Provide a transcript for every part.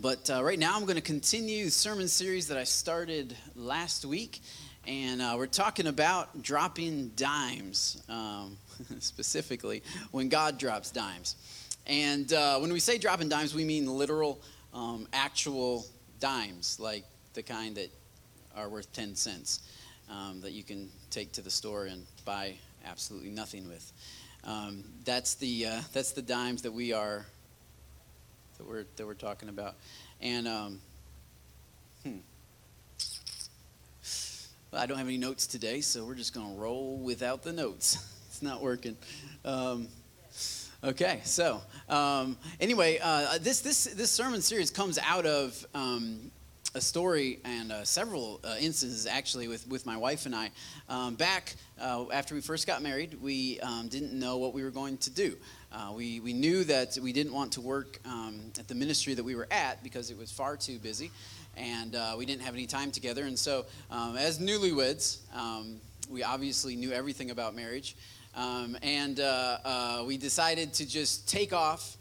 But uh, right now, I'm going to continue the sermon series that I started last week. And uh, we're talking about dropping dimes, um, specifically when God drops dimes. And uh, when we say dropping dimes, we mean literal, um, actual dimes, like the kind that are worth 10 cents um, that you can take to the store and buy absolutely nothing with. Um, that's, the, uh, that's the dimes that we are that we're that we're talking about, and um, hmm. I don't have any notes today, so we're just to roll without the notes. it's not working. Um, okay, so um, anyway, uh, this this this sermon series comes out of um, a story and uh, several uh, instances actually with, with my wife and I. Um, back uh, after we first got married, we um, didn't know what we were going to do. Uh, we, we knew that we didn't want to work um, at the ministry that we were at because it was far too busy and uh, we didn't have any time together. And so, um, as newlyweds, um, we obviously knew everything about marriage. Um, and uh, we decided to just take off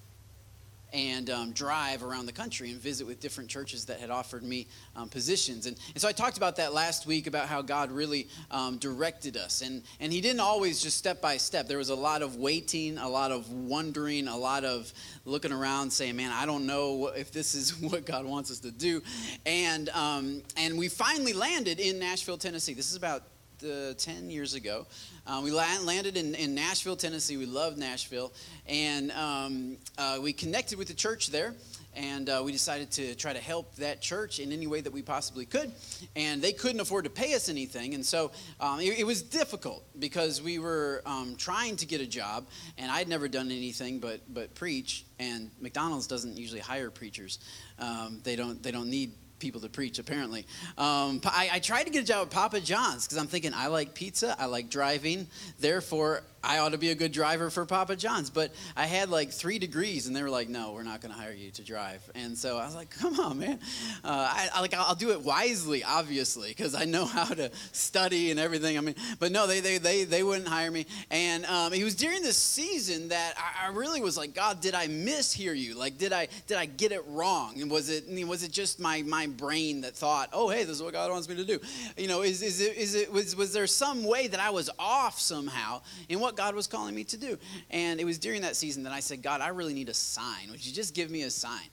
and um, drive around the country and visit with different churches that had offered me um, positions. And, and so I talked about that last week about how God really um, directed us. And, and He didn't always just step by step. There was a lot of waiting, a lot of wondering, a lot of looking around saying, man, I don't know if this is what God wants us to do. And, um, and we finally landed in Nashville, Tennessee. This is about uh, 10 years ago. Uh, we landed in, in, Nashville, Tennessee. We loved Nashville. And um, uh, we connected with the church there. And uh, we decided to try to help that church in any way that we possibly could. And they couldn't afford to pay us anything. And so um, it, it, was difficult because we were um, trying to get a job. And I'd never done anything but, but preach. And McDonald's doesn't usually hire preachers, um, they, don't, they don't need people to preach, apparently. Um, I, I, tried to get a job at Papa John's because I'm thinking I like pizza, I like driving, therefore I ought to be a good driver for Papa John's. But I had like three degrees, and they were like, "No, we're not going to hire you to drive." And so I was like, "Come on, man! Uh, I, I, like I'll do it wisely, obviously, because I know how to study and everything. I mean, but no, they they they, they wouldn't hire me. And um, it was during this season that I, I really was like, "God, did I mishear you? Like, did I did I get it wrong? And was it was it just my my brain that thought, "Oh, hey, this is what God wants me to do"? You know, is is it is it was was there some way that I was off somehow in what what God was calling me to do. And it was during that season that I said, God, I really need a sign. Would you just give me a sign?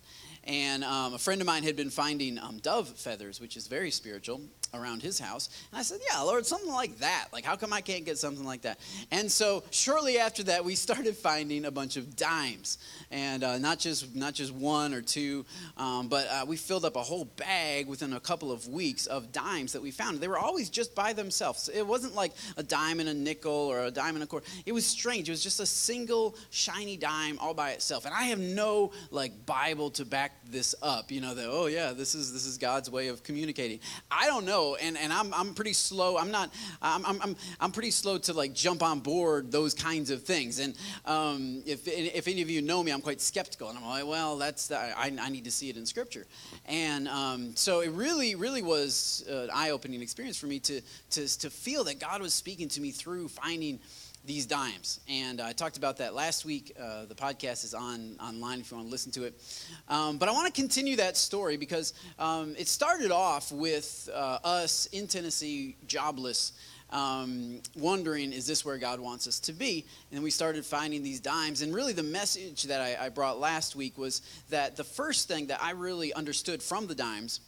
And um, a friend of mine had been finding um, dove feathers, which is very spiritual around his house. And I said, Yeah, Lord, something like that. Like, how come I can't get something like that? And so, shortly after that, we started finding a bunch of dimes, and uh, not just not just one or two, um, but uh, we filled up a whole bag within a couple of weeks of dimes that we found. They were always just by themselves. It wasn't like a dime and a nickel or a dime and a quarter. It was strange. It was just a single shiny dime all by itself. And I have no like Bible to back this up. You know that oh yeah, this is this is God's way of communicating. I don't know and, and I'm, I'm pretty slow. I'm not, I'm, I'm, I'm pretty slow to like jump on board those kinds of things. And um, if, if any of you know me, I'm quite skeptical. And I'm like, well, that's, the, I, I need to see it in scripture. And um, so it really, really was an eye opening experience for me to, to, to feel that God was speaking to me through finding these dimes. And I talked about that last week. Uh, the podcast is on online if you want to listen to it. Um, but I want to continue that story because um, it started off with uh, us in Tennessee, jobless. Um, wondering, is this where God wants us to be? And we started finding these dimes. And really, the message that I, I brought last week was that the first thing that I really understood from the dimes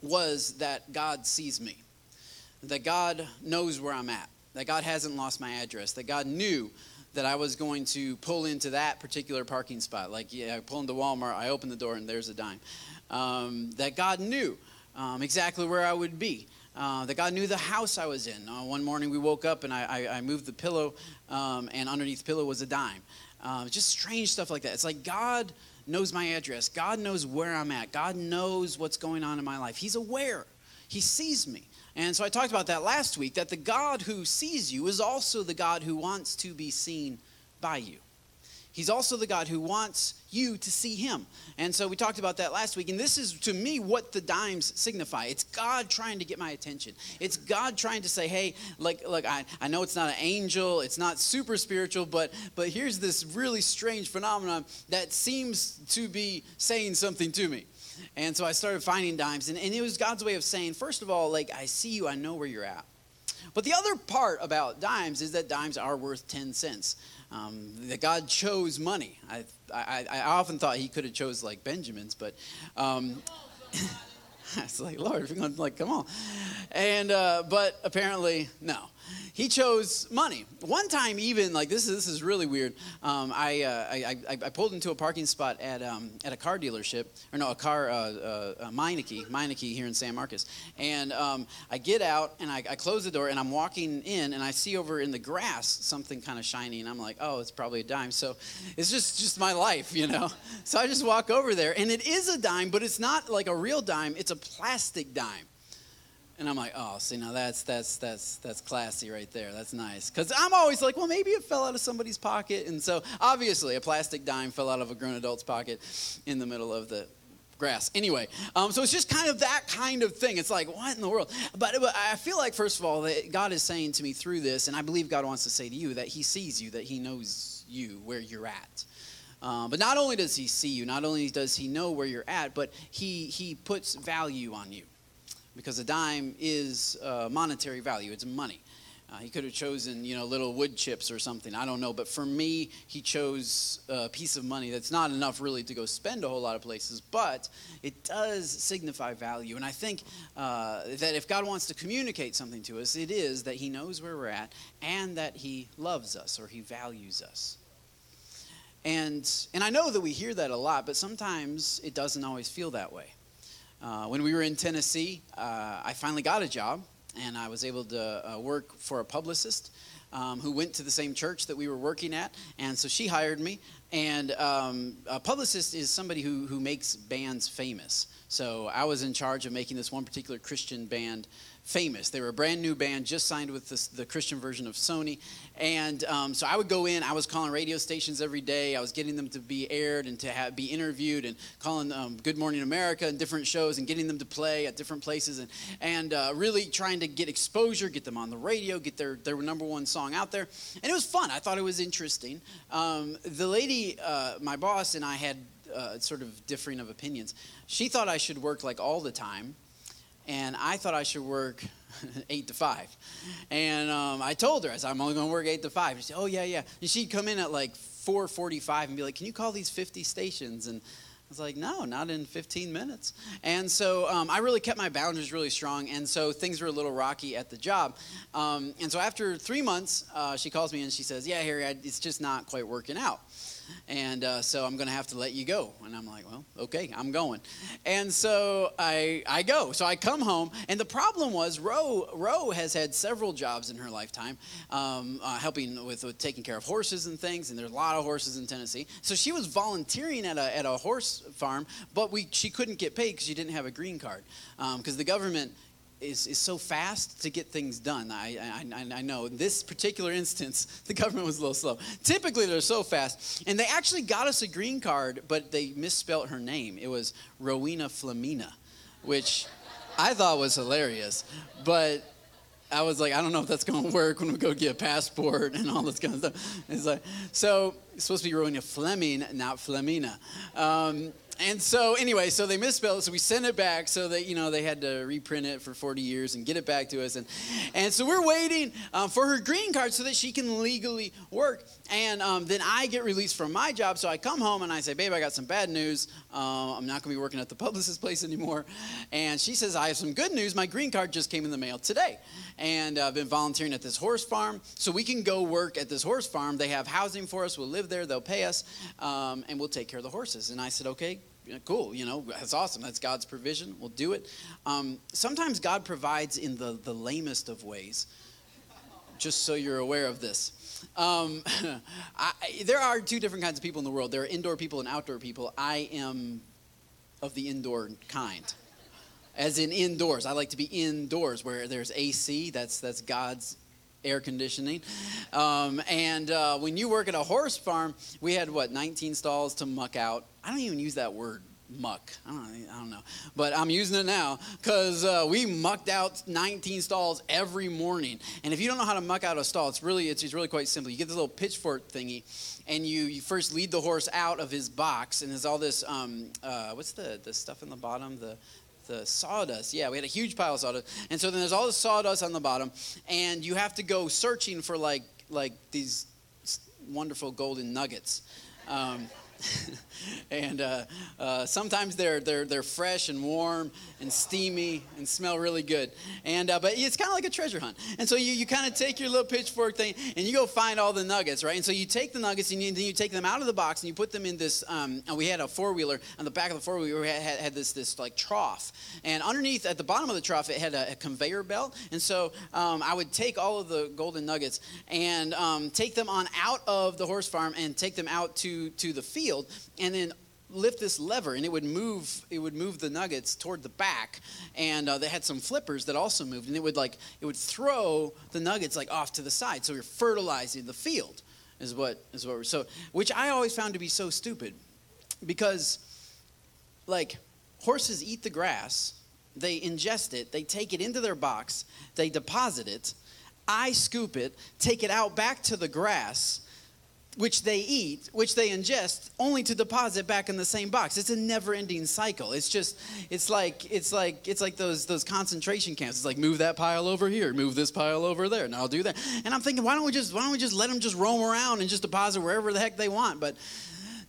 was that God sees me, that God knows where I'm at that God hasn't lost my address, that God knew that I was going to pull into that particular parking spot. Like, yeah, I pull into Walmart, I open the door, and there's a dime. Um, that God knew um, exactly where I would be. Uh, that God knew the house I was in. Uh, one morning we woke up and I, I, I moved the pillow, um, and underneath the pillow was a dime. Uh, just strange stuff like that. It's like God knows my address. God knows where I'm at. God knows what's going on in my life. He's aware. He sees me. And so I talked about that last week that the God who sees you is also the God who wants to be seen by you. He's also the God who wants you to see him. And so we talked about that last week. And this is, to me, what the dimes signify. It's God trying to get my attention. It's God trying to say, hey, like, look, I, I know it's not an angel, it's not super spiritual, but, but here's this really strange phenomenon that seems to be saying something to me. And so I started finding dimes, and, and it was God's way of saying, first of all, like, I see you, I know where you're at. But the other part about dimes is that dimes are worth 10 cents. Um, that God chose money. I, I, I often thought he could have chose like Benjamin's, but um, it's like, Lord, if you're going to like, come on. And, uh, but apparently, no he chose money. One time, even like this is this is really weird. Um, I, uh, I, I, I pulled into a parking spot at um, at a car dealership, or no, a car uh, uh, Meineke, Meineke here in San Marcos. And um, I get out and I, I close the door and I'm walking in and I see over in the grass something kind of shiny and I'm like, oh, it's probably a dime. So it's just just my life, you know. So I just walk over there and it is a dime, but it's not like a real dime. It's a plastic dime. And I'm like, oh, see, now that's that's that's that's classy right there. That's nice. Because I'm always like, well, maybe it fell out of somebody's pocket. And so obviously, a plastic dime fell out of a grown adult's pocket in the middle of the grass. Anyway, um, so it's just kind of that kind of thing. It's like, what in the world? But, but I feel like, first of all, that God is saying to me through this, and I believe God wants to say to you that He sees you, that He knows you, where you're at. Um, but not only does He see you, not only does He know where you're at, but He He puts value on you because a dime is uh, monetary value, it's money. Uh, he could have chosen, you know, little wood chips or something. I don't know. But for me, he chose a piece of money that's not enough really to go spend a whole lot of places, but it does signify value. And I think uh, that if God wants to communicate something to us, it is that he knows where we're at and that he loves us or he values us. And, and I know that we hear that a lot, but sometimes it doesn't always feel that way. Uh, when we were in Tennessee, uh, I finally got a job, and I was able to uh, work for a publicist um, who went to the same church that we were working at. And so she hired me. And um, a publicist is somebody who, who makes bands famous. So I was in charge of making this one particular Christian band famous. They were a brand new band, just signed with the Christian version of Sony. And um, so I would go in, I was calling radio stations every day. I was getting them to be aired and to have, be interviewed and calling um, Good Morning America and different shows and getting them to play at different places and, and uh, really trying to get exposure, get them on the radio, get their, their number one song out there. And it was fun. I thought it was interesting. Um, the lady, uh, my boss, and I had uh, sort of differing of opinions. She thought I should work like all the time and I thought I should work eight to five. And um, I told her, I said, I'm only going to work eight to five. She said, oh, yeah, yeah. And she'd come in at like 4.45 and be like, can you call these 50 stations? And I was like, no, not in 15 minutes. And so um, I really kept my boundaries really strong. And so things were a little rocky at the job. Um, and so after three months, uh, she calls me and she says, yeah, Harry, I, it's just not quite working out and uh, so I'm going to have to let you go. And I'm like, well, okay, I'm going. And so I, I go. So I come home, and the problem was Ro, Ro has had several jobs in her lifetime, um, uh, helping with, with, taking care of horses and things, and there's a lot of horses in Tennessee. So she was volunteering at a, at a horse farm, but we, she couldn't get paid because she didn't have a green card. Because um, the government is, is so fast to get things done. I, I, I know in this particular instance, the government was a little slow. Typically, they're so fast. And they actually got us a green card, but they misspelled her name. It was Rowena Flamina, which I thought was hilarious. But I was like, I don't know if that's going to work when we go get a passport and all this kind of stuff. It's like, so it's supposed to be Rowena Fleming, not Flamina. Um, and so anyway, so they misspelled it, so we sent it back so that you know they had to reprint it for 40 years and get it back to us, and and so we're waiting um, for her green card so that she can legally work. And um, then I get released from my job, so I come home and I say, "Babe, I got some bad news. Uh, I'm not going to be working at the publicist place anymore." And she says, "I have some good news. My green card just came in the mail today, and I've been volunteering at this horse farm, so we can go work at this horse farm. They have housing for us. We'll live there. They'll pay us, um, and we'll take care of the horses." And I said, "Okay." Cool, you know, that's awesome. That's God's provision. We'll do it. Um, sometimes God provides in the, the lamest of ways, just so you're aware of this. Um, I, there are two different kinds of people in the world there are indoor people and outdoor people. I am of the indoor kind. As in indoors, I like to be indoors where there's AC. That's that's God's air conditioning. Um, and uh, when you work at a horse farm, we had what 19 stalls to muck out. I don't even use that word muck. I don't, I don't know, but I'm using it now because uh, we mucked out 19 stalls every morning. And if you don't know how to muck out a stall, it's really it's, it's really quite simple. You get this little pitchfork thingy, and you, you first lead the horse out of his box, and there's all this um, uh, what's the the stuff in the bottom the the sawdust. Yeah, we had a huge pile of sawdust, and so then there's all the sawdust on the bottom, and you have to go searching for like like these wonderful golden nuggets. Um, and uh, uh, sometimes they're, they're, they're fresh and warm and steamy and smell really good. And, uh, but it's kind of like a treasure hunt. And so you, you kind of take your little pitchfork thing and you go find all the nuggets, right? And so you take the nuggets and you, then you take them out of the box and you put them in this, um, and we had a four-wheeler, on the back of the four-wheeler we had, had, had, this, this like trough. And underneath, at the bottom of the trough, it had a, a conveyor belt. And so um, I would take all of the golden nuggets and um, take them on out of the horse farm and take them out to, to the field and then lift this lever and it would move it would move the nuggets toward the back. And uh, they had some flippers that also moved and it would like it would throw the nuggets like off to the side. So you're fertilizing the field is what is what we're so which i always found to be so stupid because like horses eat the grass they ingest it they take it into their box they deposit it i scoop it take it out back to the grass which they eat, which they ingest, only to deposit back in the same box. It's a never-ending cycle. It's just, it's like, it's like, it's like those those concentration camps. It's like move that pile over here, move this pile over there, and I'll do that. And I'm thinking, why don't we just, why don't we just let them just roam around and just deposit wherever the heck they want? But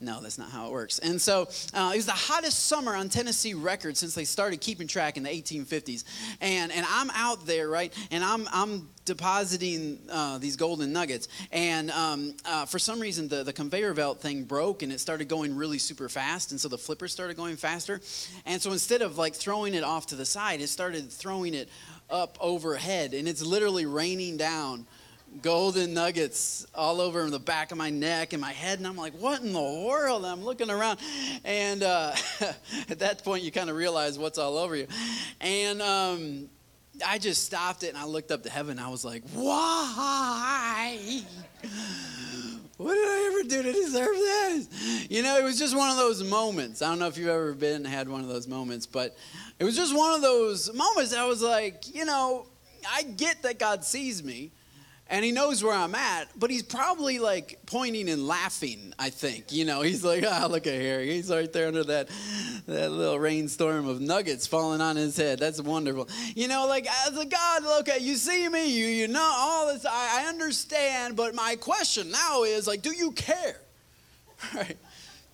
no, that's not how it works. And so uh, it was the hottest summer on Tennessee record since they started keeping track in the 1850s. And, and I'm out there, right? And I'm, I'm depositing uh, these golden nuggets. And um, uh, for some reason, the, the conveyor belt thing broke and it started going really super fast. And so the flippers started going faster. And so instead of like throwing it off to the side, it started throwing it up overhead. And it's literally raining down golden nuggets all over the back of my neck and my head. And I'm like, what in the world? And I'm looking around. And uh, at that point, you kind of realize what's all over you. And um, I just stopped it and I looked up to heaven. I was like, why? What did I ever do to deserve this? You know, it was just one of those moments. I don't know if you've ever been had one of those moments, but it was just one of those moments I was like, you know, I get that God sees me and he knows where I'm at, but he's probably like pointing and laughing, I think. You know, he's like, ah, oh, look at Harry. He's right there under that, that little rainstorm of nuggets falling on his head. That's wonderful. You know, like, as a God, look at you see me, you, you know, all this, I, I understand, but my question now is, like, do you care? Right?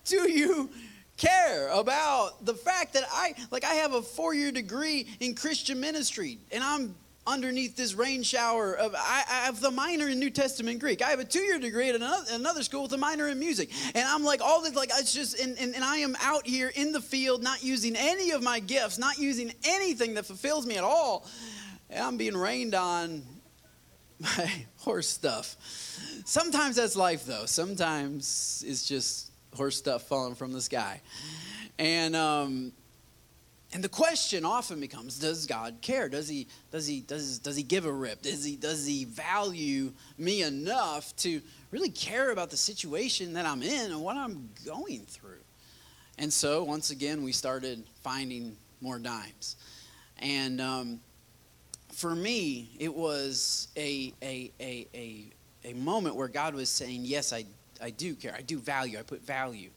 Do you care about the fact that I, like, I have a four year degree in Christian ministry, and I'm underneath this rain shower of I, I, have the minor in New Testament Greek. I have a two-year degree at another, another school with a minor in music. And I'm like all this like it's just and, and, and I am out here in the field not using any of my gifts, not using anything that fulfills me at all. And I'm being rained on by horse stuff. Sometimes that's life though. Sometimes it's just horse stuff falling from the sky. And um, and the question often becomes does god care? Does he does he does, does he give a rip? Does he does he value me enough to really care about the situation that i'm in and what i'm going through? And so once again we started finding more dimes. And um, for me it was a, a, a, a, a moment where god was saying yes I, I do care. I do value. I put value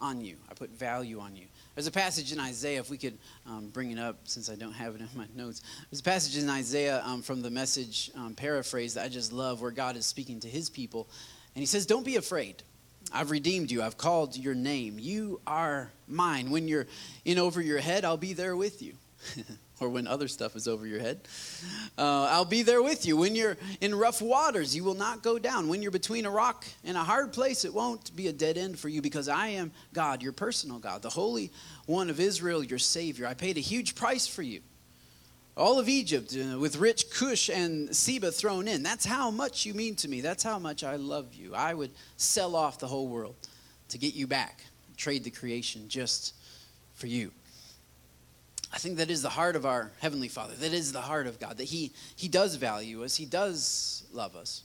on you. I put value on you there's a passage in Isaiah, if we could um, bring it up since I don't have it in my notes. There's a passage in Isaiah um, from the message um, paraphrase that I just love where God is speaking to his people. And he says, Don't be afraid. I've redeemed you. I've called your name. You are mine. When you're in over your head, I'll be there with you. or when other stuff is over your head. Uh, I'll be there with you. When you're in rough waters, you will not go down. When you're between a rock and a hard place, it won't be a dead end for you because I am God, your personal God, the Holy One of Israel, your Savior. I paid a huge price for you. All of Egypt uh, with rich Cush and Seba thrown in. That's how much you mean to me. That's how much I love you. I would sell off the whole world to get you back, trade the creation just for you. I think that is the heart of our Heavenly Father. That is the heart of God. That He He does value us. He does love us.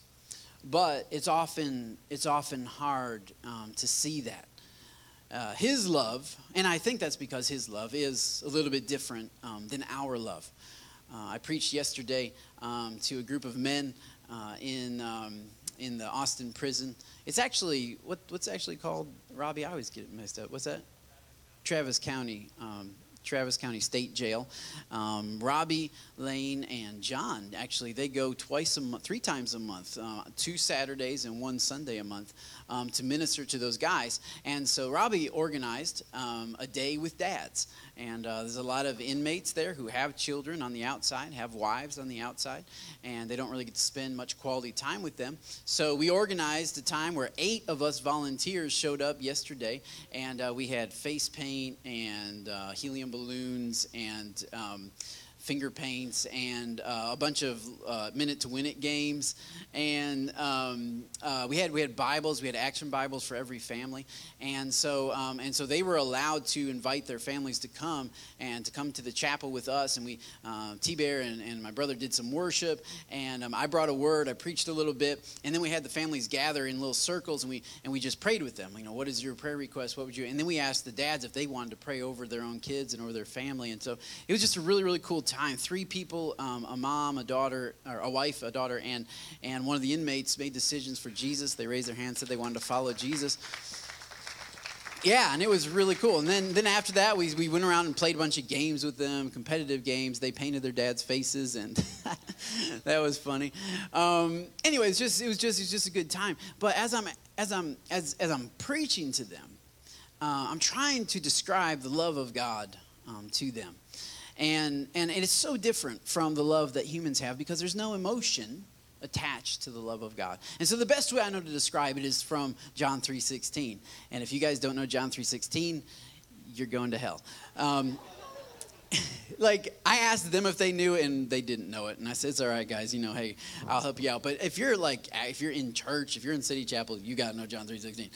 But it's often it's often hard um, to see that. uh, his love, and I think that's because his love is a little bit different um, than our love. Uh, I preached yesterday um, to a group of men uh, in um, in the Austin prison. It's actually what what's actually called Robbie. I always get it messed up. What's that? Travis County um, Travis County State Jail. Um, Robbie, Lane, and John actually they go twice a month, three times a month, uh, two Saturdays and one Sunday a month um, to minister to those guys. And so Robbie organized um, a day with dads. And uh, there's a lot of inmates there who have children on the outside, have wives on the outside, and they don't really get to spend much quality time with them. So we organized a time where eight of us volunteers showed up yesterday, and uh, we had face paint and uh, helium balloons and um, finger paints and uh, a bunch of uh, minute to win it games. And um, uh, we had we had bibles we had action bibles for every family. And so um, and so they were allowed to invite their families to come and to come to the chapel with us. And we uh, t-bear and, and my brother did some worship. And um, i brought a word i preached a little bit. And then we had the families gather in little circles and we and we just prayed with them. You know what is your prayer request? What would you and then we asked the dads if they wanted to pray over their own kids and over their family. And so it was just a really really cool time time. Three people, um, a mom, a daughter, or a wife, a daughter, and and one of the inmates made decisions for Jesus. They raised their hand, said they wanted to follow Jesus. Yeah, and it was really cool. And then, then after that, we, we went around and played a bunch of games with them, competitive games. They painted their dad's faces, and that was funny. Um, anyway, it's just it was just it was just a good time. But as I'm as I'm as as I'm preaching to them, uh, I'm trying to describe the love of God um, to them. And, and, and it's so different from the love that humans have because there's no emotion attached to the love of God. And so the best way I know to describe it is from John 3.16. And if you guys don't know John 3.16, you're going to hell. Um, like I asked them if they knew and they didn't know it. And I said, it's all right, guys, you know, hey, I'll help you out. But if you're like, if you're in church, if you're in City Chapel, you got to know John 3.16.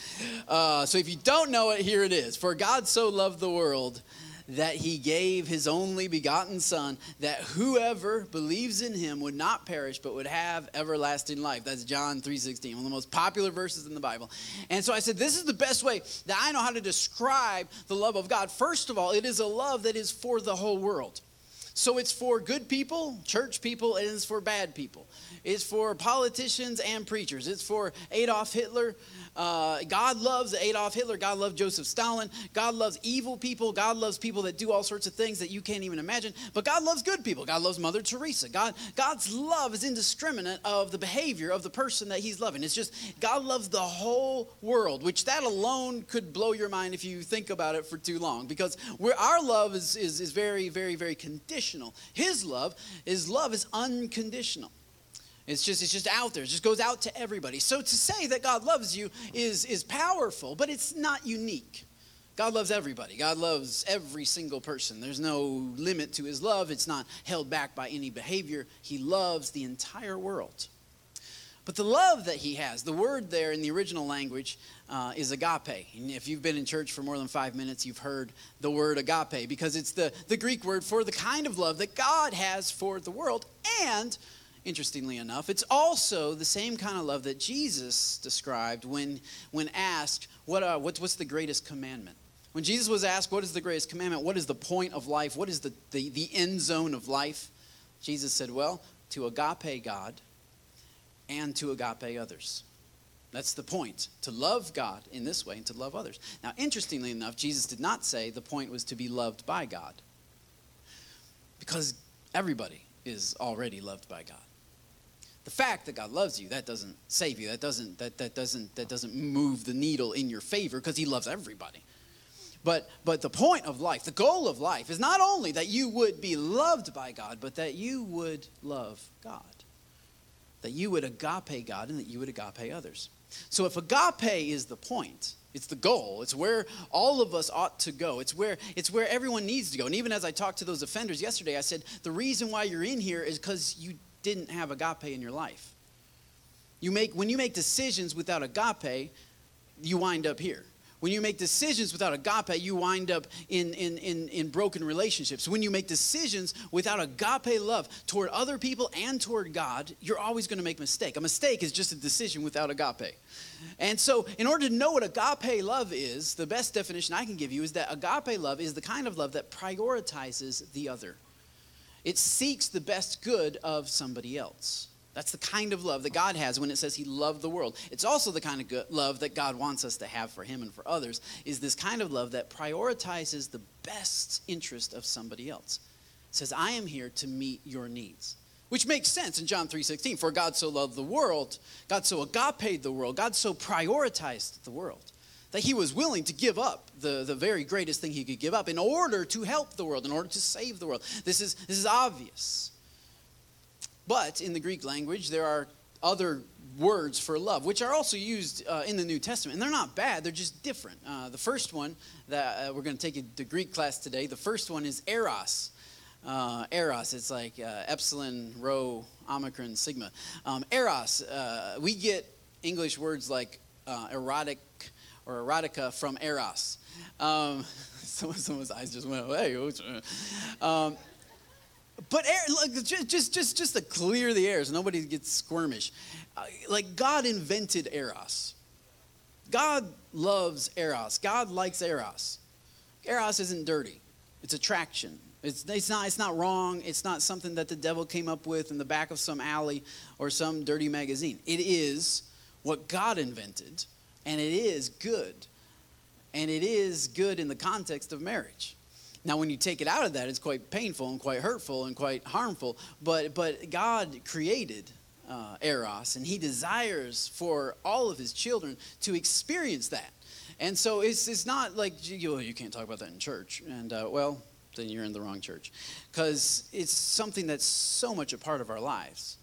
Uh, so if you don't know it, here it is. For God so loved the world that he gave his only begotten Son, that whoever believes in him would not perish, but would have everlasting life. That's John 3.16, one of the most popular verses in the Bible. And so I said, this is the best way that I know how to describe the love of God. First of all, it is a love that is for the whole world. So it's for good people, church people, and it's for bad people. It's for politicians and preachers. It's for Adolf Hitler. Uh, God loves Adolf Hitler. God loves Joseph Stalin. God loves evil people. God loves people that do all sorts of things that you can't even imagine. But God loves good people. God loves Mother Teresa. God, God's love is indiscriminate of the behavior of the person that He's loving. It's just God loves the whole world, which that alone could blow your mind if you think about it for too long. Because our love is, is, is very, very, very conditional. His love, His love is unconditional. It's just it's just out there. It just goes out to everybody. So to say that God loves you is is powerful, but it's not unique. God loves everybody. God loves every single person. There's no limit to his love. It's not held back by any behavior. He loves the entire world. But the love that he has, the word there in the original language uh, is agape. And if you've been in church for more than five minutes, you've heard the word agape because it's the, the Greek word for the kind of love that God has for the world and interestingly enough. It's also the same kind of love that Jesus described when, when asked, what, uh, what, What's the greatest commandment? When Jesus was asked, What is the greatest commandment? What is the point of life? What is the, the, the end zone of life? Jesus said, Well, to agape God and to agape others. That's the point, to love God in this way and to love others. Now, interestingly enough, Jesus did not say the point was to be loved by God. Because everybody is already loved by God the fact that God loves you, that doesn't save you. That doesn't, that, that doesn't, that doesn't move the needle in your favor because he loves everybody. But, but the point of life, the goal of life, is not only that you would be loved by God, but that you would love God. That you would agape God and that you would agape others. So if agape is the point, it's the goal. It's where all of us ought to go. It's where it's where everyone needs to go. And even as I talked to those offenders yesterday, I said the reason why you're in here is because you didn't have agape in your life. You make, when you make decisions without agape, you wind up here. When you make decisions without agape, you wind up in, in, in, in broken relationships. When you make decisions without agape love toward other people and toward God, you're always going to make a mistake. A mistake is just a decision without agape. And so, in order to know what agape love is, the best definition I can give you is that agape love is the kind of love that prioritizes the other. It seeks the best good of somebody else. That's the kind of love that God has when it says he loved the world. It's also the kind of good love that God wants us to have for him and for others is this kind of love that prioritizes the best interest of somebody else. It says I am here to meet your needs. Which makes sense in John 3:16 for God so loved the world, God so agape the world, God so prioritized the world that he was willing to give up the, the very greatest thing he could give up in order to help the world, in order to save the world. This is, this is obvious. But in the Greek language, there are other words for love, which are also used uh, in the New Testament. And they're not bad, they're just different. Uh, the first one that uh, we're going to take the Greek class today, the first one is eros. Uh, eros, it's like uh, epsilon, rho, omicron, sigma. Um, eros, uh, we get English words like erotic or erotica from eros. Um, someone's eyes just went, away. Um, but air, look, just, just, just to clear the air so nobody gets squirmish. Uh, like God invented Eros. God loves Eros. God likes Eros. Eros isn't dirty. It's attraction. It's, it's, not, it's not wrong. It's not something that the devil came up with in the back of some alley or some dirty magazine. It is what God invented, and it is good. And it is good in the context of marriage. Now, when you take it out of that, it's quite painful and quite hurtful and quite harmful. But, but God created uh, Eros, and He desires for all of His children to experience that. And so it's, it's not like, you, you can't talk about that in church. And, uh, well, then you're in the wrong church. Because it's something that's so much a part of our lives.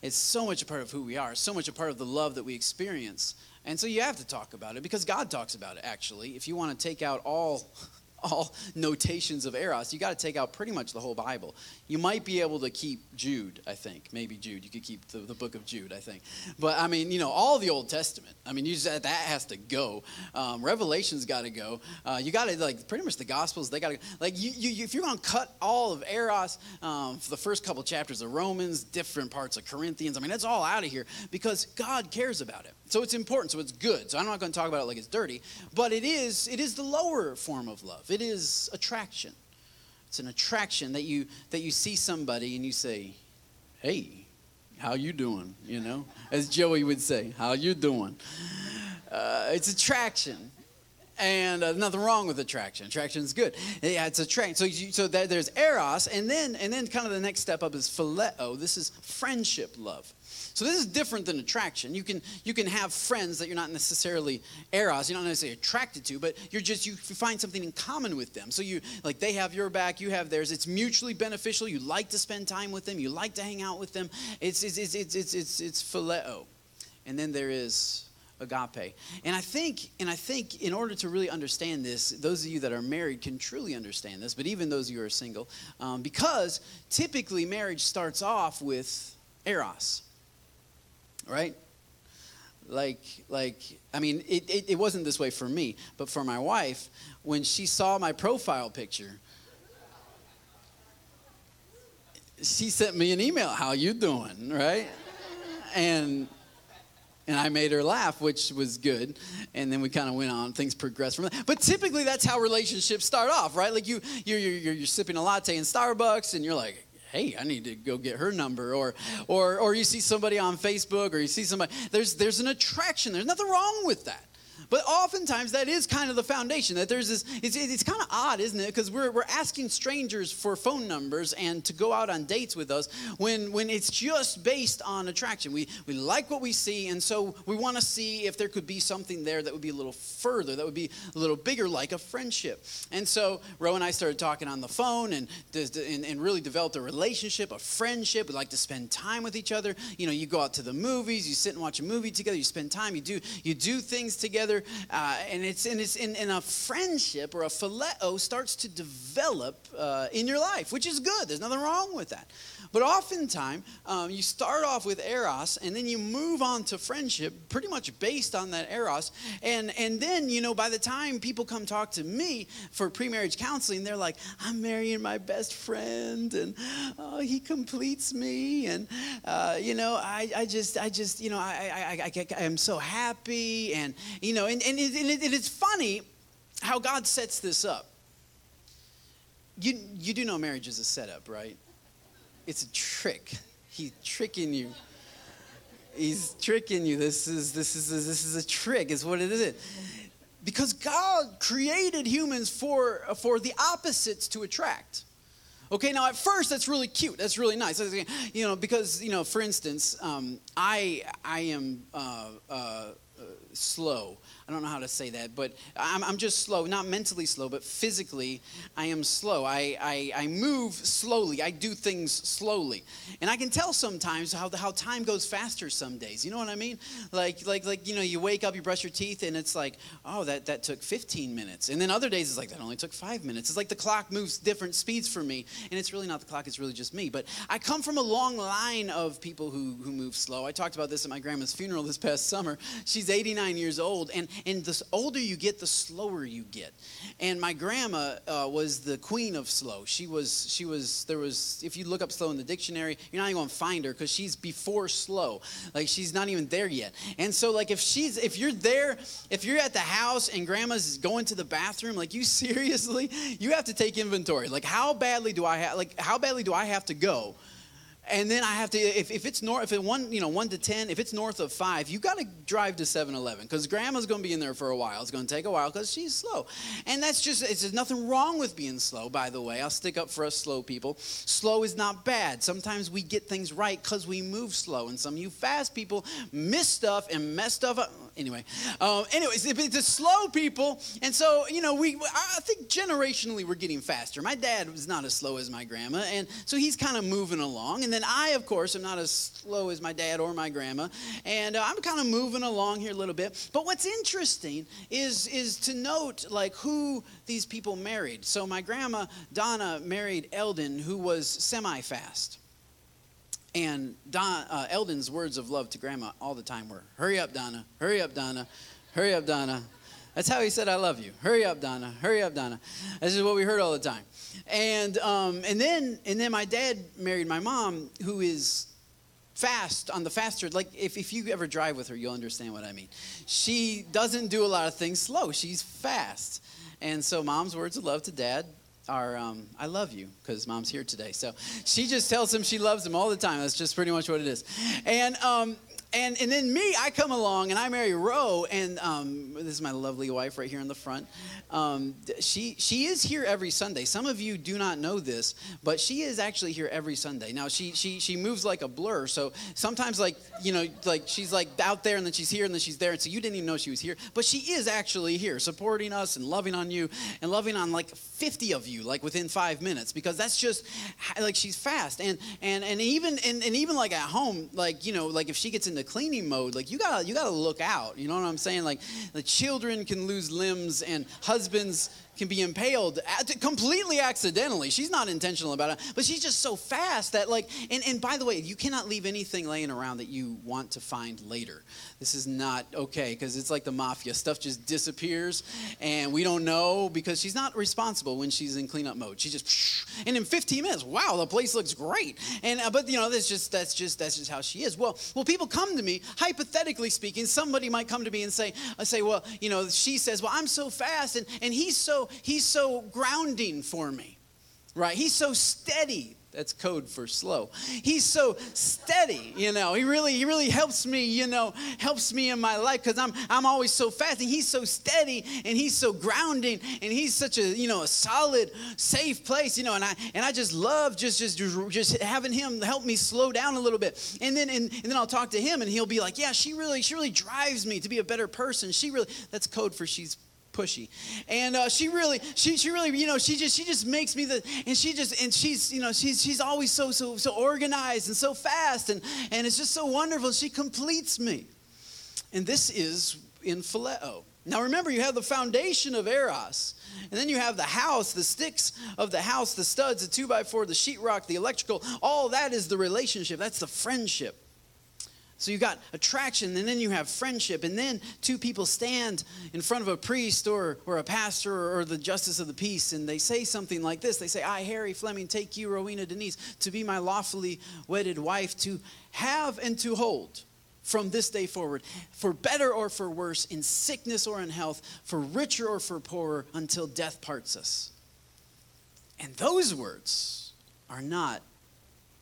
It's so much a part of who we are, so much a part of the love that we experience. And so you have to talk about it because God talks about it, actually. If you want to take out all all notations of eros, you got to take out pretty much the whole Bible. You might be able to keep Jude, I think. Maybe Jude. You could keep the, the book of Jude, I think. But I mean, you know, all the Old Testament. I mean, you just, that has to go. Um, Revelation's got to go. Uh, you got to, like, pretty much the Gospels, they got to, like, you, you, if you're going to cut all of Eros um, for the first couple chapters of Romans, different parts of Corinthians, I mean, that's all out of here because God cares about it. So it's important, so it's good. So I'm not going to talk about it like it's dirty, but it is, it is the lower form of love. It is attraction. It's an attraction that you that you see somebody and you say, "Hey, how you doing?" You know, as Joey would say, "How you doing?" Uh, it's attraction, and uh, nothing wrong with attraction. Attraction is good. Yeah, it's attraction. So, you, so there's eros, and then and then kind of the next step up is phileo. This is friendship love. So this is different than attraction. You can you can have friends that you're not necessarily eros, you're not necessarily attracted to, but you're just you find something in common with them. So you like they have your back, you have theirs. It's mutually beneficial. You like to spend time with them. You like to hang out with them. It's it's it's it's it's it's, it's phileo, and then there is agape. And I think, and I think in order to really understand this, those of you that are married can truly understand this, but even those of you who are single, um, because typically marriage starts off with eros right? Like, like, I mean, it, it, it wasn't this way for me, but for my wife, when she saw my profile picture, she sent me an email, how you doing, right? And and I made her laugh, which was good. And then we kind of went on. Things progressed from that. But typically, that's how relationships start off, right? Like you, you're, you're, you're sipping a latte in Starbucks, and you're like, hey, I need to go get her number. Or, or, or you see somebody on Facebook or you see somebody, there's, there's an attraction. There's nothing wrong with that. But oftentimes that is kind of the foundation that there's this, it's, it's kind of odd, isn't it? Because we're, we're asking strangers for phone numbers and to go out on dates with us when, when it's just based on attraction. We, we like what we see, and so we want to see if there could be something there that would be a little further, that would be a little bigger, like a friendship. And so Ro and I started talking on the phone and, and, and really developed a relationship, a friendship. We like to spend time with each other. You know, you go out to the movies, you sit and watch a movie together, you spend time, you do, you do things together uh, and it's and it's in, in, a friendship or a phileo starts to develop uh, in your life, which is good. There's nothing wrong with that. But oftentimes, um, you start off with eros, and then you move on to friendship, pretty much based on that eros. And and then you know, by the time people come talk to me for pre-marriage counseling, they're like, "I'm marrying my best friend, and oh, he completes me, and uh, you know, I, I just I just you know I I, I, I am so happy, and you know, and and, it, and it, it's funny how God sets this up. You you do know marriage is a setup, right? It's a trick. He's tricking you. He's tricking you. This is this is this is a trick. Is what it is. Because God created humans for for the opposites to attract. Okay, now at first that's really cute. That's really nice. You know, because you know, for instance, um, I I am uh, uh, slow. I don't know how to say that, but I'm, I'm just slow, not mentally slow, but physically, I am slow. I, I, I move slowly, I do things slowly. And I can tell sometimes how, how time goes faster some days. You know what I mean? Like, like, like, you know, you wake up, you brush your teeth, and it's like, oh, that, that took 15 minutes. And then other days, it's like, that only took five minutes. It's like the clock moves different speeds for me, and it's really not the clock, it's really just me. But I come from a long line of people who, who move slow. I talked about this at my grandma's funeral this past summer. She's 89 years old, and and the older you get, the slower you get. And my grandma uh, was the queen of slow. She was, she was, there was, if you look up slow in the dictionary, you're not even going to find her because she's before slow. Like she's not even there yet. And so, like, if she's, if you're there, if you're at the house and grandma's going to the bathroom, like, you seriously, you have to take inventory. Like, how badly do I have, like, how badly do I have to go? And then I have to if, if it's north if it one you know one to ten if it's north of five you got to drive to 7-Eleven because grandma's going to be in there for a while. It's going to take a while because she's slow. And that's just it's there's nothing wrong with being slow by the way. I'll stick up for us slow people. Slow is not bad. Sometimes we get things right because we move slow and some of you fast people miss stuff and mess stuff up anyway um, anyways it's a slow people and so you know we I think generationally we're getting faster my dad was not as slow as my grandma and so he's kind of moving along and then I, of course, am not as slow as my dad or my grandma. And uh, I'm kind of moving along here a little bit. But what's interesting is, is to note like who these people married. So my grandma, Donna, married Eldon, who was semi-fast. And Don, uh, Eldon's words of love to grandma all the time were, hurry up, Donna, hurry up, Donna, hurry up, Donna. That's how he said, I love you. Hurry up, Donna. Hurry up, Donna. This is what we heard all the time. And, um, and, then, and then my dad married my mom, who is fast on the faster like if, if you ever drive with her you'll understand what i mean she doesn't do a lot of things slow she's fast and so mom's words of love to dad are um, i love you because mom's here today. So she just tells him she loves him all the time. That's just pretty much what it is. And um, and, and then me, I come along and I marry Ro, and um, this is my lovely wife right here in the front. Um, she, she is here every Sunday. Some of you do not know this, but she is actually here every Sunday. Now, she, she, she moves like a blur, so sometimes, like, you know, like she's like out there and then she's here and then she's there, and so you didn't even know she was here. But she is actually here, supporting us and loving on you and loving on like 50 of you, like within five minutes, because that's just like she's fast. And, and, and, even, and, and even like at home, like, you know, like if she gets into cleaning mode, like you gotta you gotta look out. You know what I'm saying? Like the children can lose limbs and husbands can be impaled completely accidentally. She's not intentional about it, but she's just so fast that like and, and by the way, you cannot leave anything laying around that you want to find later. This is not okay because it's like the mafia. Stuff just disappears and we don't know because she's not responsible when she's in cleanup mode. She just and in 15 minutes, wow, the place looks great. And uh, but you know, that's just that's just that's just how she is. Well, well people come to me, hypothetically speaking, somebody might come to me and say, I say, well, you know, she says, well, I'm so fast and and he's so he's so grounding for me. Right? He's so steady. That's code for slow. He's so steady, you know. He really, he really helps me, you know, helps me in my life because I'm, I'm always so fast. And he's so steady and he's so grounding and he's such a, you know, a solid, safe place, you know. And I, and I just love just, just, just having him help me slow down a little bit. And then, and, and then I'll talk to him and he'll be like, yeah, she really, she really drives me to be a better person. She really, that's code for she's pushy and uh, she really she, she really you know she just she just makes me the and she just and she's you know she's she's always so so so organized and so fast and and it's just so wonderful she completes me and this is in phileo Now remember, you have the foundation of Eros, and then you have the house, the sticks of the house, the studs, the two by four, the sheetrock, the electrical. All that is the relationship. That's the friendship. So you've got attraction, and then you have friendship, and then two people stand in front of a priest or, or a pastor or the justice of the peace, and they say something like this. They say, I, Harry Fleming, take you, Rowena Denise, to be my lawfully wedded wife, to have and to hold from this day forward, for better or for worse, in sickness or in health, for richer or for poorer, until death parts us. And those words are not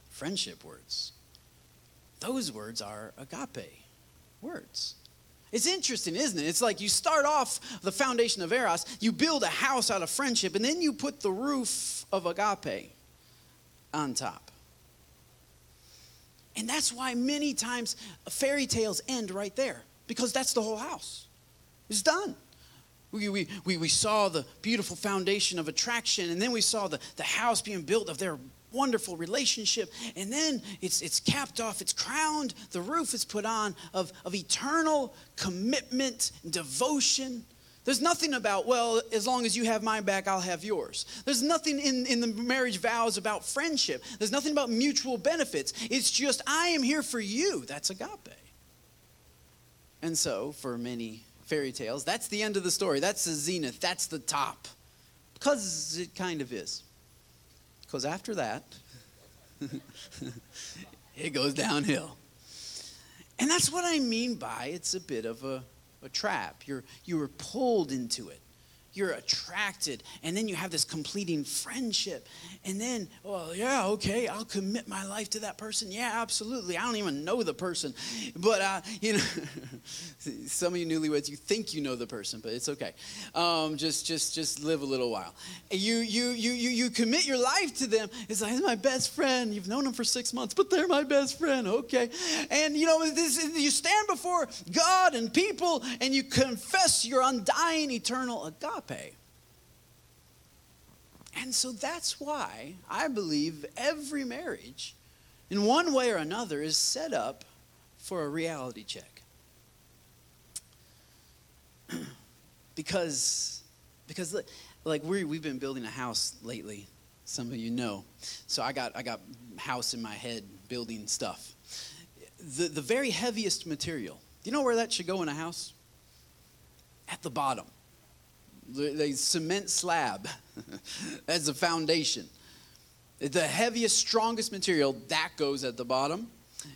friendship words. Those words are agape words. It's interesting, isn't it? It's like you start off the foundation of Eros, you build a house out of friendship, and then you put the roof of agape on top. And that's why many times fairy tales end right there, because that's the whole house. It's done. We, we, we, we saw the beautiful foundation of attraction, and then we saw the, the house being built of their wonderful relationship. And then it's, it's capped off, it's crowned, the roof is put on of, of eternal commitment, devotion. There's nothing about, well, as long as you have my back, I'll have yours. There's nothing in, in the marriage vows about friendship. There's nothing about mutual benefits. It's just, I am here for you. That's agape. And so, for many fairy tales, that's the end of the story. That's the zenith. That's the top. Because it kind of is. Because after that, it goes downhill. And that's what I mean by it's a bit of a, a trap. You're, you were pulled into it you're attracted and then you have this completing friendship and then well yeah okay i'll commit my life to that person. Yeah absolutely i don't even know the person but uh, you know some of you newlyweds you think you know the person but it's okay. Um, just just just live a little while. You you you you, you commit your life to them. It's like my best friend. You've known them for six months but they're my best friend okay. And you know this, you stand before god and people and you confess your undying eternal agape agape. And so that's why I believe every marriage, in one way or another, is set up for a reality check. because, because like we we've been building a house lately, some of you know. So I got, I got house in my head building stuff. The, the very heaviest material, do you know where that should go in a house? At the bottom the cement slab as a foundation. The heaviest, strongest material, that goes at the bottom.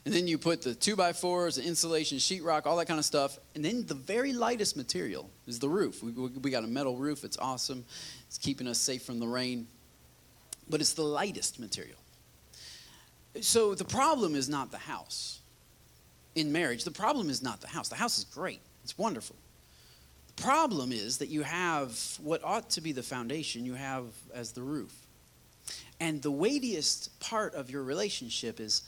And then you put the two by fours, the insulation, sheetrock, all that kind of stuff. And then the very lightest material is the roof. We, we got a metal roof. It's awesome. It's keeping us safe from the rain. But it's the lightest material. So the problem is not the house in marriage. The problem is not the house. The house is great, it's wonderful problem is that you have what ought to be the foundation, you have as the roof. And the weightiest part of your relationship is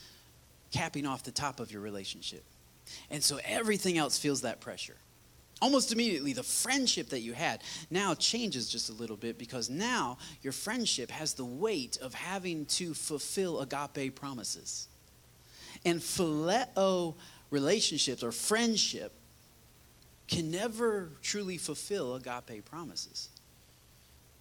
capping off the top of your relationship. And so everything else feels that pressure. Almost immediately, the friendship that you had now changes just a little bit because now your friendship has the weight of having to fulfill agape promises. And phileo relationships or friendship can never truly fulfill agape promises.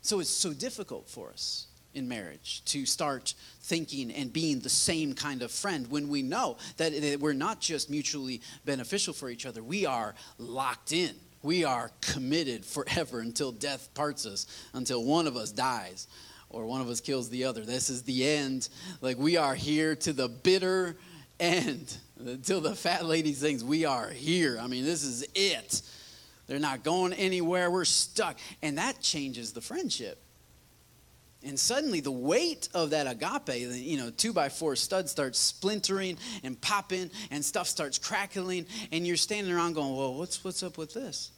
So it's so difficult for us in marriage to start thinking and being the same kind of friend when we know that we're not just mutually beneficial for each other, we are locked in. We are committed forever until death parts us, until one of us dies or one of us kills the other. This is the end. Like we are here to the bitter end. Until the fat lady sings, We are here. I mean, this is it. They're not going anywhere. We're stuck. And that changes the friendship. And suddenly, the weight of that agape, you know, two by four stud starts splintering and popping, and stuff starts crackling, and you're standing around going, "Well, what's what's up with this?"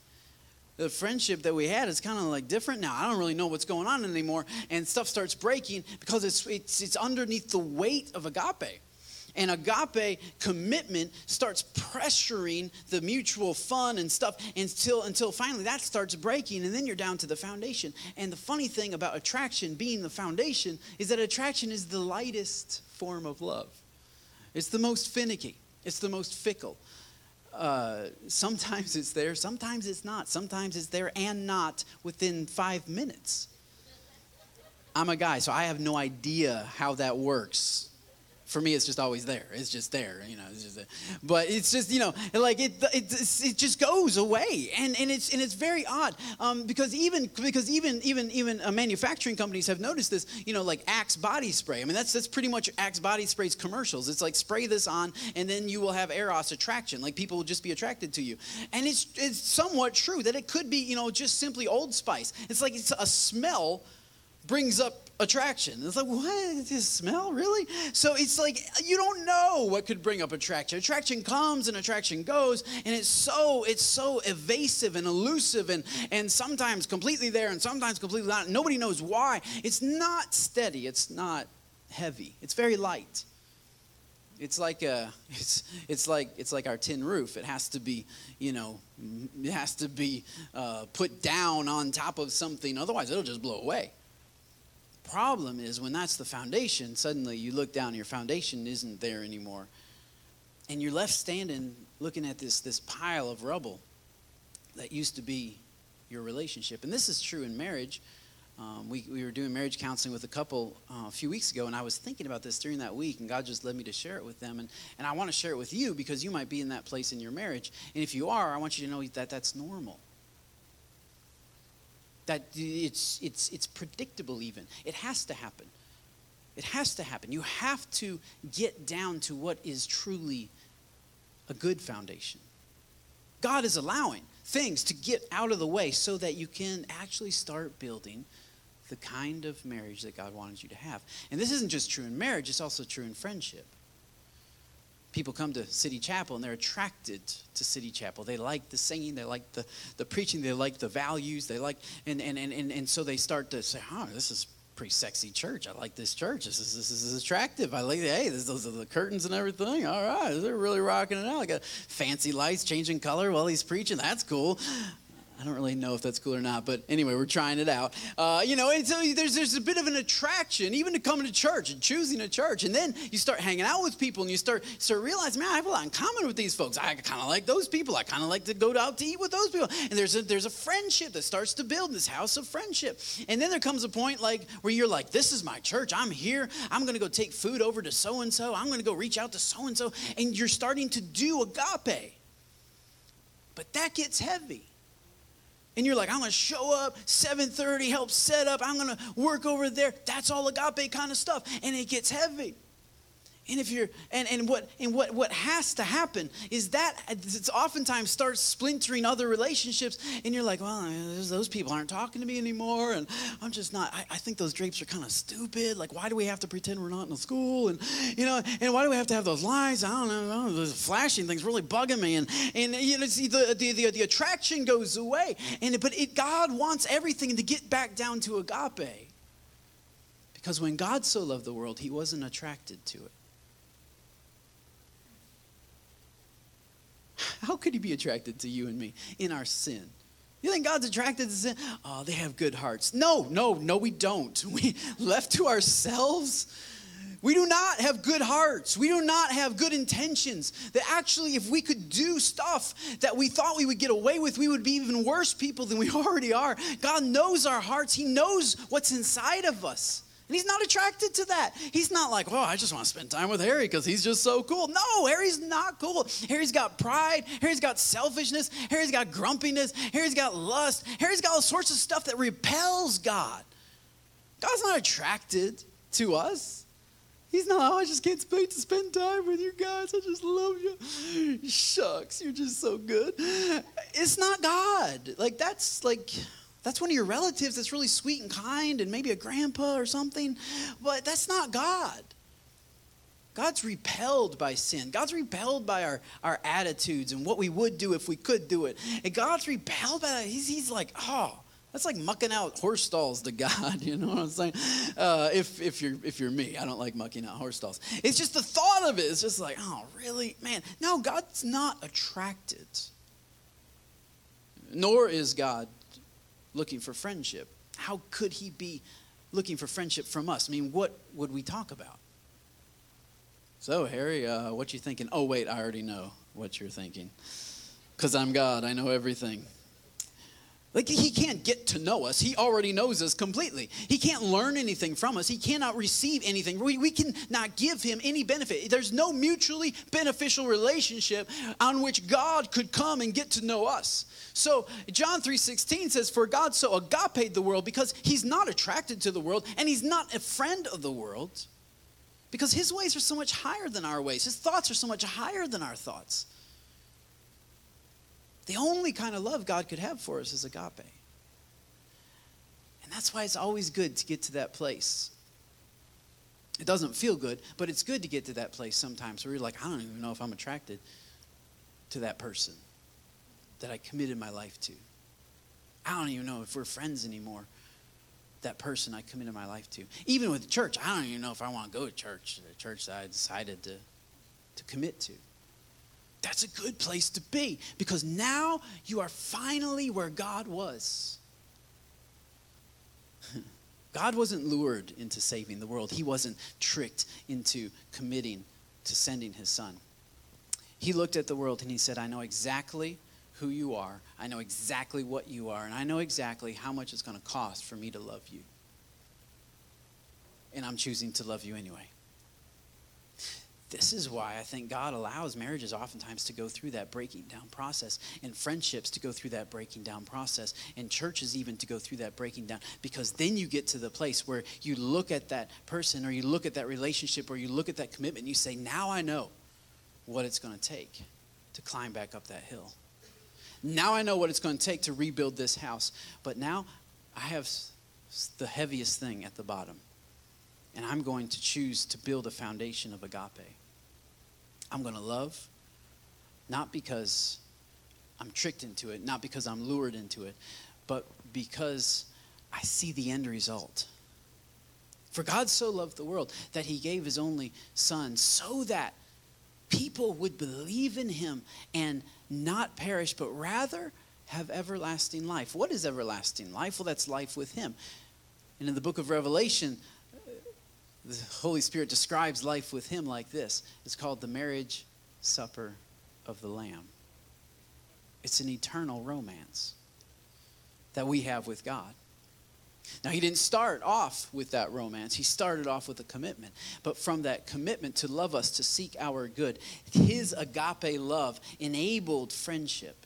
The friendship that we had is kind of like different now. I don't really know what's going on anymore, and stuff starts breaking because it's it's, it's underneath the weight of agape. And agape commitment starts pressuring the mutual fun and stuff until, until finally that starts breaking, and then you're down to the foundation. And the funny thing about attraction being the foundation is that attraction is the lightest form of love, it's the most finicky, it's the most fickle. uh, sometimes it's there, sometimes it's not. Sometimes it's there and not within five minutes. I'm a guy, so I have no idea how that works for me, it's just always there. It's just there, you know. It's just but it's just you know, like it, it, it just goes away, and, and it's and it's very odd um, because even because even even even uh, manufacturing companies have noticed this. You know, like Axe body spray. I mean, that's that's pretty much Axe body spray's commercials. It's like spray this on, and then you will have eros attraction. Like people will just be attracted to you, and it's it's somewhat true that it could be you know just simply Old Spice. It's like it's a smell brings up attraction. It's like, what? This smell? Really? So it's like, you don't know what could bring up attraction. Attraction comes and attraction goes, and it's so, it's so evasive and elusive and, and sometimes completely there and sometimes completely not. Nobody knows why. It's not steady. It's not heavy. It's very light. It's like a, it's, it's like it's like our tin roof. It has to be, you know, it has to be uh, put down on top of something. Otherwise, it'll just blow away problem is when that's the foundation, suddenly you look down and your foundation isn't there anymore. And you're left standing looking at this, this pile of rubble that used to be your relationship. And this is true in marriage. Um, we, we were doing marriage counseling with a couple uh, a few weeks ago, and I was thinking about this during that week, and God just led me to share it with them. And, and I want to share it with you because you might be in that place in your marriage. And if you are, I want you to know that that's normal that it's, it's, it's predictable even. It has to happen. It has to happen. You have to get down to what is truly a good foundation. God is allowing things to get out of the way so that you can actually start building the kind of marriage that God wanted you to have. And this isn't just true in marriage, it's also true in friendship people come to City Chapel and they're attracted to City Chapel. They like the singing, they like the, the preaching, they like the values, they like, and, and, and, and, and so they start to say, oh, this is pretty sexy church. I like this church. This is, this is attractive. I like, hey, this, those are the curtains and everything. All right, they're really rocking it out. I got fancy lights changing color while he's preaching. That's cool. I don't really know if that's cool or not, but anyway, we're trying it out. Uh, you know, and so there's, there's a bit of an attraction, even to coming to church and choosing a church. And then you start hanging out with people and you start, start realizing, man, I have a lot in common with these folks. I kind of like those people. I kind of like to go out to eat with those people. And there's a, there's a friendship that starts to build this house of friendship. And then there comes a point like where you're like, this is my church. I'm here. I'm going to go take food over to so and so. I'm going to go reach out to so and so. And you're starting to do agape. But that gets heavy and you're like, I'm gonna show up 7:30, help set up, I'm gonna work over there. That's all agape kind of stuff. And it gets heavy. And if you're and, and what and what what has to happen is that it's oftentimes starts splintering other relationships, and you're like, well, those people aren't talking to me anymore, and I'm just not. I, I think those drapes are kind of stupid. Like, why do we have to pretend we're not in a school? And you know, and why do we have to have those lines? I don't know. Know those flashing things really bugging me, and and you know, see the the, the, the attraction goes away, and but it, God wants everything to get back down to agape. Because when God so loved the world, he wasn't attracted to it. How could he be attracted to you and me in our sin? You think God's attracted to sin? Oh, they have good hearts. No, no, no, we don't. We left to ourselves. We do not have good hearts. We do not have good intentions. That actually, if we could do stuff that we thought we would get away with, we would be even worse people than we already are. God knows our hearts, He knows what's inside of us. And he's not attracted to that. He's not like, oh, I just want to spend time with Harry because he's just so cool. No, Harry's not cool. Harry's got pride. Harry's got selfishness. Harry's got grumpiness. Harry's got lust. Harry's got all sorts of stuff that repels God. God's not attracted to us. He's not, oh, I just can't wait to spend time with you guys. I just love you. Shucks, you're just so good. It's not God. Like, that's like, that's one of your relatives that's really sweet and kind and maybe a grandpa or something, but that's not God. God's repelled by sin. God's repelled by our, our attitudes and what we would do if we could do it. And God's repelled by that. He's, he's like, oh, that's like mucking out horse stalls to God. You know what I'm saying? Uh, if, if, you're, if you're me, I don't like mucking out horse stalls. It's just the thought of it. It's just like, oh, really? Man, no, God's not attracted. Nor is God looking for friendship. How could he be looking for friendship from us? I mean, what would we talk about? So, Harry, uh, what you thinking? Oh, wait, I already know. what you're thinking. Because I'm God, I know everything. Like, he can't get to know us. He already knows us completely. He can't learn anything from us. He cannot receive anything. We, we cannot give him any benefit. There's no mutually beneficial relationship on which God could come and get to know us. So John 3:16 says, For God so agape the world because he's not attracted to the world and he's not a friend of the world. Because his ways are so much higher than our ways. His thoughts are so much higher than our thoughts. The only kind of love God could have for us is agape. And that's why it's always good to get to that place. It doesn't feel good, but it's good to get to that place sometimes where you're like, I don't even know if I'm attracted to that person that I committed my life to. I don't even know if we're friends anymore. That person I committed my life to. Even with church, I don't even know if I want to go to church, the church that I decided to, to commit to. That's a good place to be because now you are finally where God was. God wasn't lured into saving the world, He wasn't tricked into committing to sending His Son. He looked at the world and He said, I know exactly who you are, I know exactly what you are, and I know exactly how much it's going to cost for me to love you. And I'm choosing to love you anyway this is why I think God allows marriages oftentimes to go through that breaking down process, and friendships to go through that breaking down process, and churches even to go through that breaking down. Because then you get to the place where you look at that person, or you look at that relationship, or you look at that commitment, and you say, Now I know what it's going to take to climb back up that hill. Now I know what it's going to take to rebuild this house. But now I have the heaviest thing at the bottom and I'm going to choose to build a foundation of agape. I'm going to love, not because I'm tricked into it, not because I'm lured into it, but because I see the end result. For God so loved the world that he gave his only son so that people would believe in him and not perish, but rather have everlasting life. What is everlasting life? Well, that's life with him. And in the book of Revelation, the Holy Spirit describes life with him like this it's called the marriage supper of the Lamb. It's an eternal romance that we have with God. Now, he didn't start off with that romance. He started off with a commitment. But from that commitment to love us, to seek our good, his agape love enabled friendship.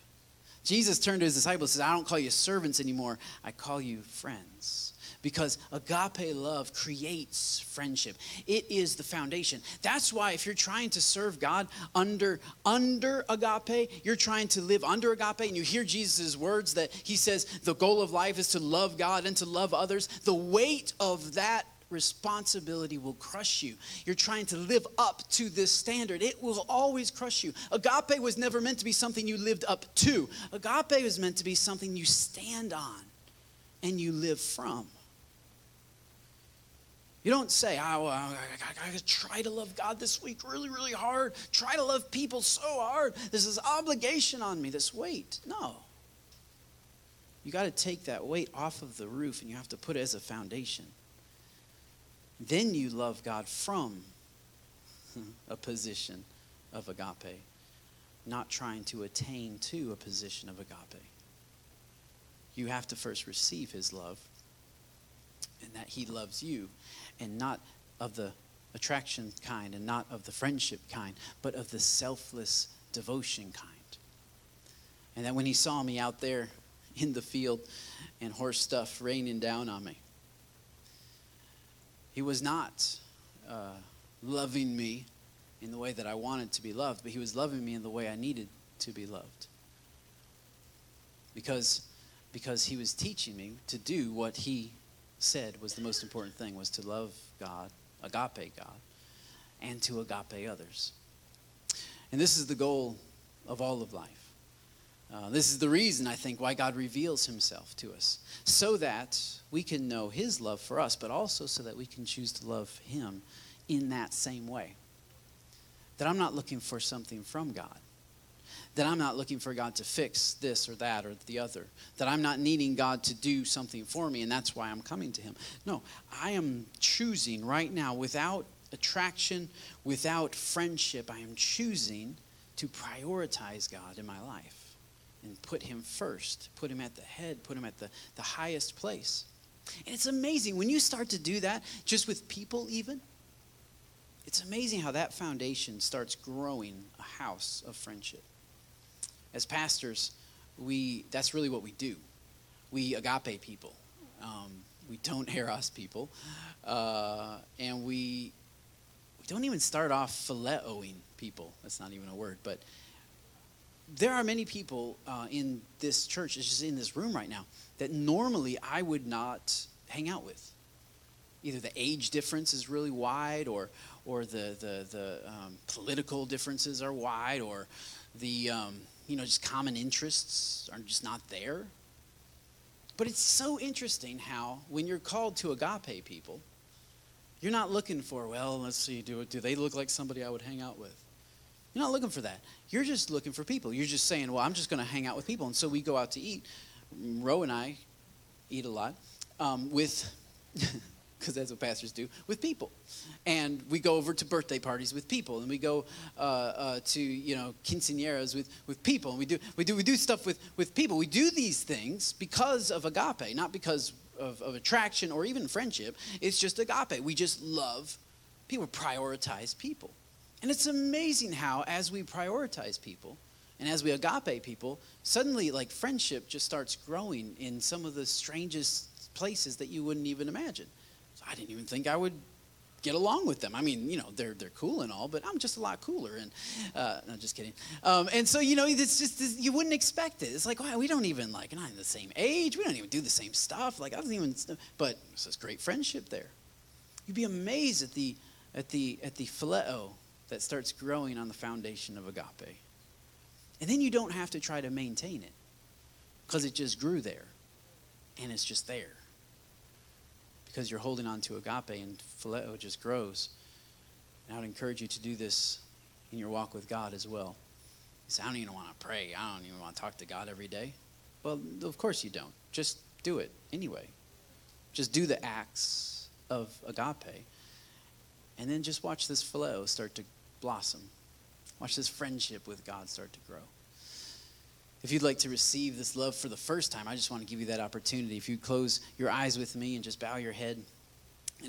Jesus turned to his disciples and says, I don't call you servants anymore, I call you friends because agape love creates friendship. It is the foundation. That's why if you're trying to serve God under under agape, you're trying to live under agape and you hear Jesus' words that he says the goal of life is to love God and to love others, the weight of that responsibility will crush you. You're trying to live up to this standard. It will always crush you. Agape was never meant to be something you lived up to. Agape was meant to be something you stand on and you live from. You don't say, oh, I, I, I gotta try to love God this week really, really hard. Try to love people so hard. There's this obligation on me, this weight. No. You got to take that weight off of the roof and you have to put it as a foundation. Then you love God from a position of agape, not trying to attain to a position of agape. You have to first receive his love and that he loves you and not of the attraction kind and not of the friendship kind, but of the selfless devotion kind. And that when he saw me out there in the field and horse stuff raining down on me, he was not uh, loving me in the way that I wanted to be loved, but he was loving me in the way I needed to be loved. Because, because he was teaching me to do what he said was the most important thing was to love God, agape God, and to agape others. And this is the goal of all of life. Uh, this is the reason, I think, why God reveals himself to us, so that we can know his love for us, but also so that we can choose to love him in that same way. That I'm not looking for something from God that I'm not looking for God to fix this or that or the other, that I'm not needing God to do something for me, and that's why I'm coming to Him. No, I am choosing right now without attraction, without friendship, I am choosing to prioritize God in my life and put him first, put him at the head, put him at the, the highest place. And it's amazing when you start to do that, just with people, even, it's amazing how that foundation starts growing a house of friendship. As pastors, we that's really what we do. We agape people. Um, we don't eros people, uh, and we we don't even start off phileoing people. That's not even a word, but there are many people uh, in this church, it's just in this room right now, that normally I would not hang out with. Either the age difference is really wide, or or the the the um, political differences are wide, or the um, you know just common interests are just not there. But it's so interesting how when you're called to agape people, you're not looking for well, let's see, do do they look like somebody I would hang out with? You're not looking for that. You're just looking for people. You're just saying, well, I'm just going to hang out with people. And so we go out to eat. Ro and I eat a lot um, with because that's what pastors do with people. And we go over to birthday parties with people and we go uh, uh, to you know quinceañeras with, with people and we do we do we do stuff with with people. We do these things because of agape not because of, of attraction or even friendship. It's just agape. We just love people prioritize people. And it's amazing how as we prioritize people and as we agape people suddenly like friendship just starts growing in some of the strangest places that you wouldn't even imagine I didn't even think I would get along with them. I mean, you know, they're they're cool and all, but I'm just a lot cooler. And uh, no, just kidding. Um, and so you know, it's just it's, you wouldn't expect it. It's like, wow, we don't even like not in the same age. We don't even do the same stuff. Like I don't even. But it's this great friendship there. You'd be amazed at the at the at the phileo that starts growing on the foundation of agape. And then you don't have to try to maintain it because it just grew there, and it's just there because you're holding on to agape and phileo just grows. And I would encourage you to do this in your walk with God as well. You say, I don't even want to pray. I don't even want to talk to God every day. Well, of course you don't. Just do it anyway. Just do the acts of agape. And then just watch this phileo start to blossom. Watch this friendship with God start to grow. If you'd like to receive this love for the first time, I just want to give you that opportunity. If you close your eyes with me and just bow your head.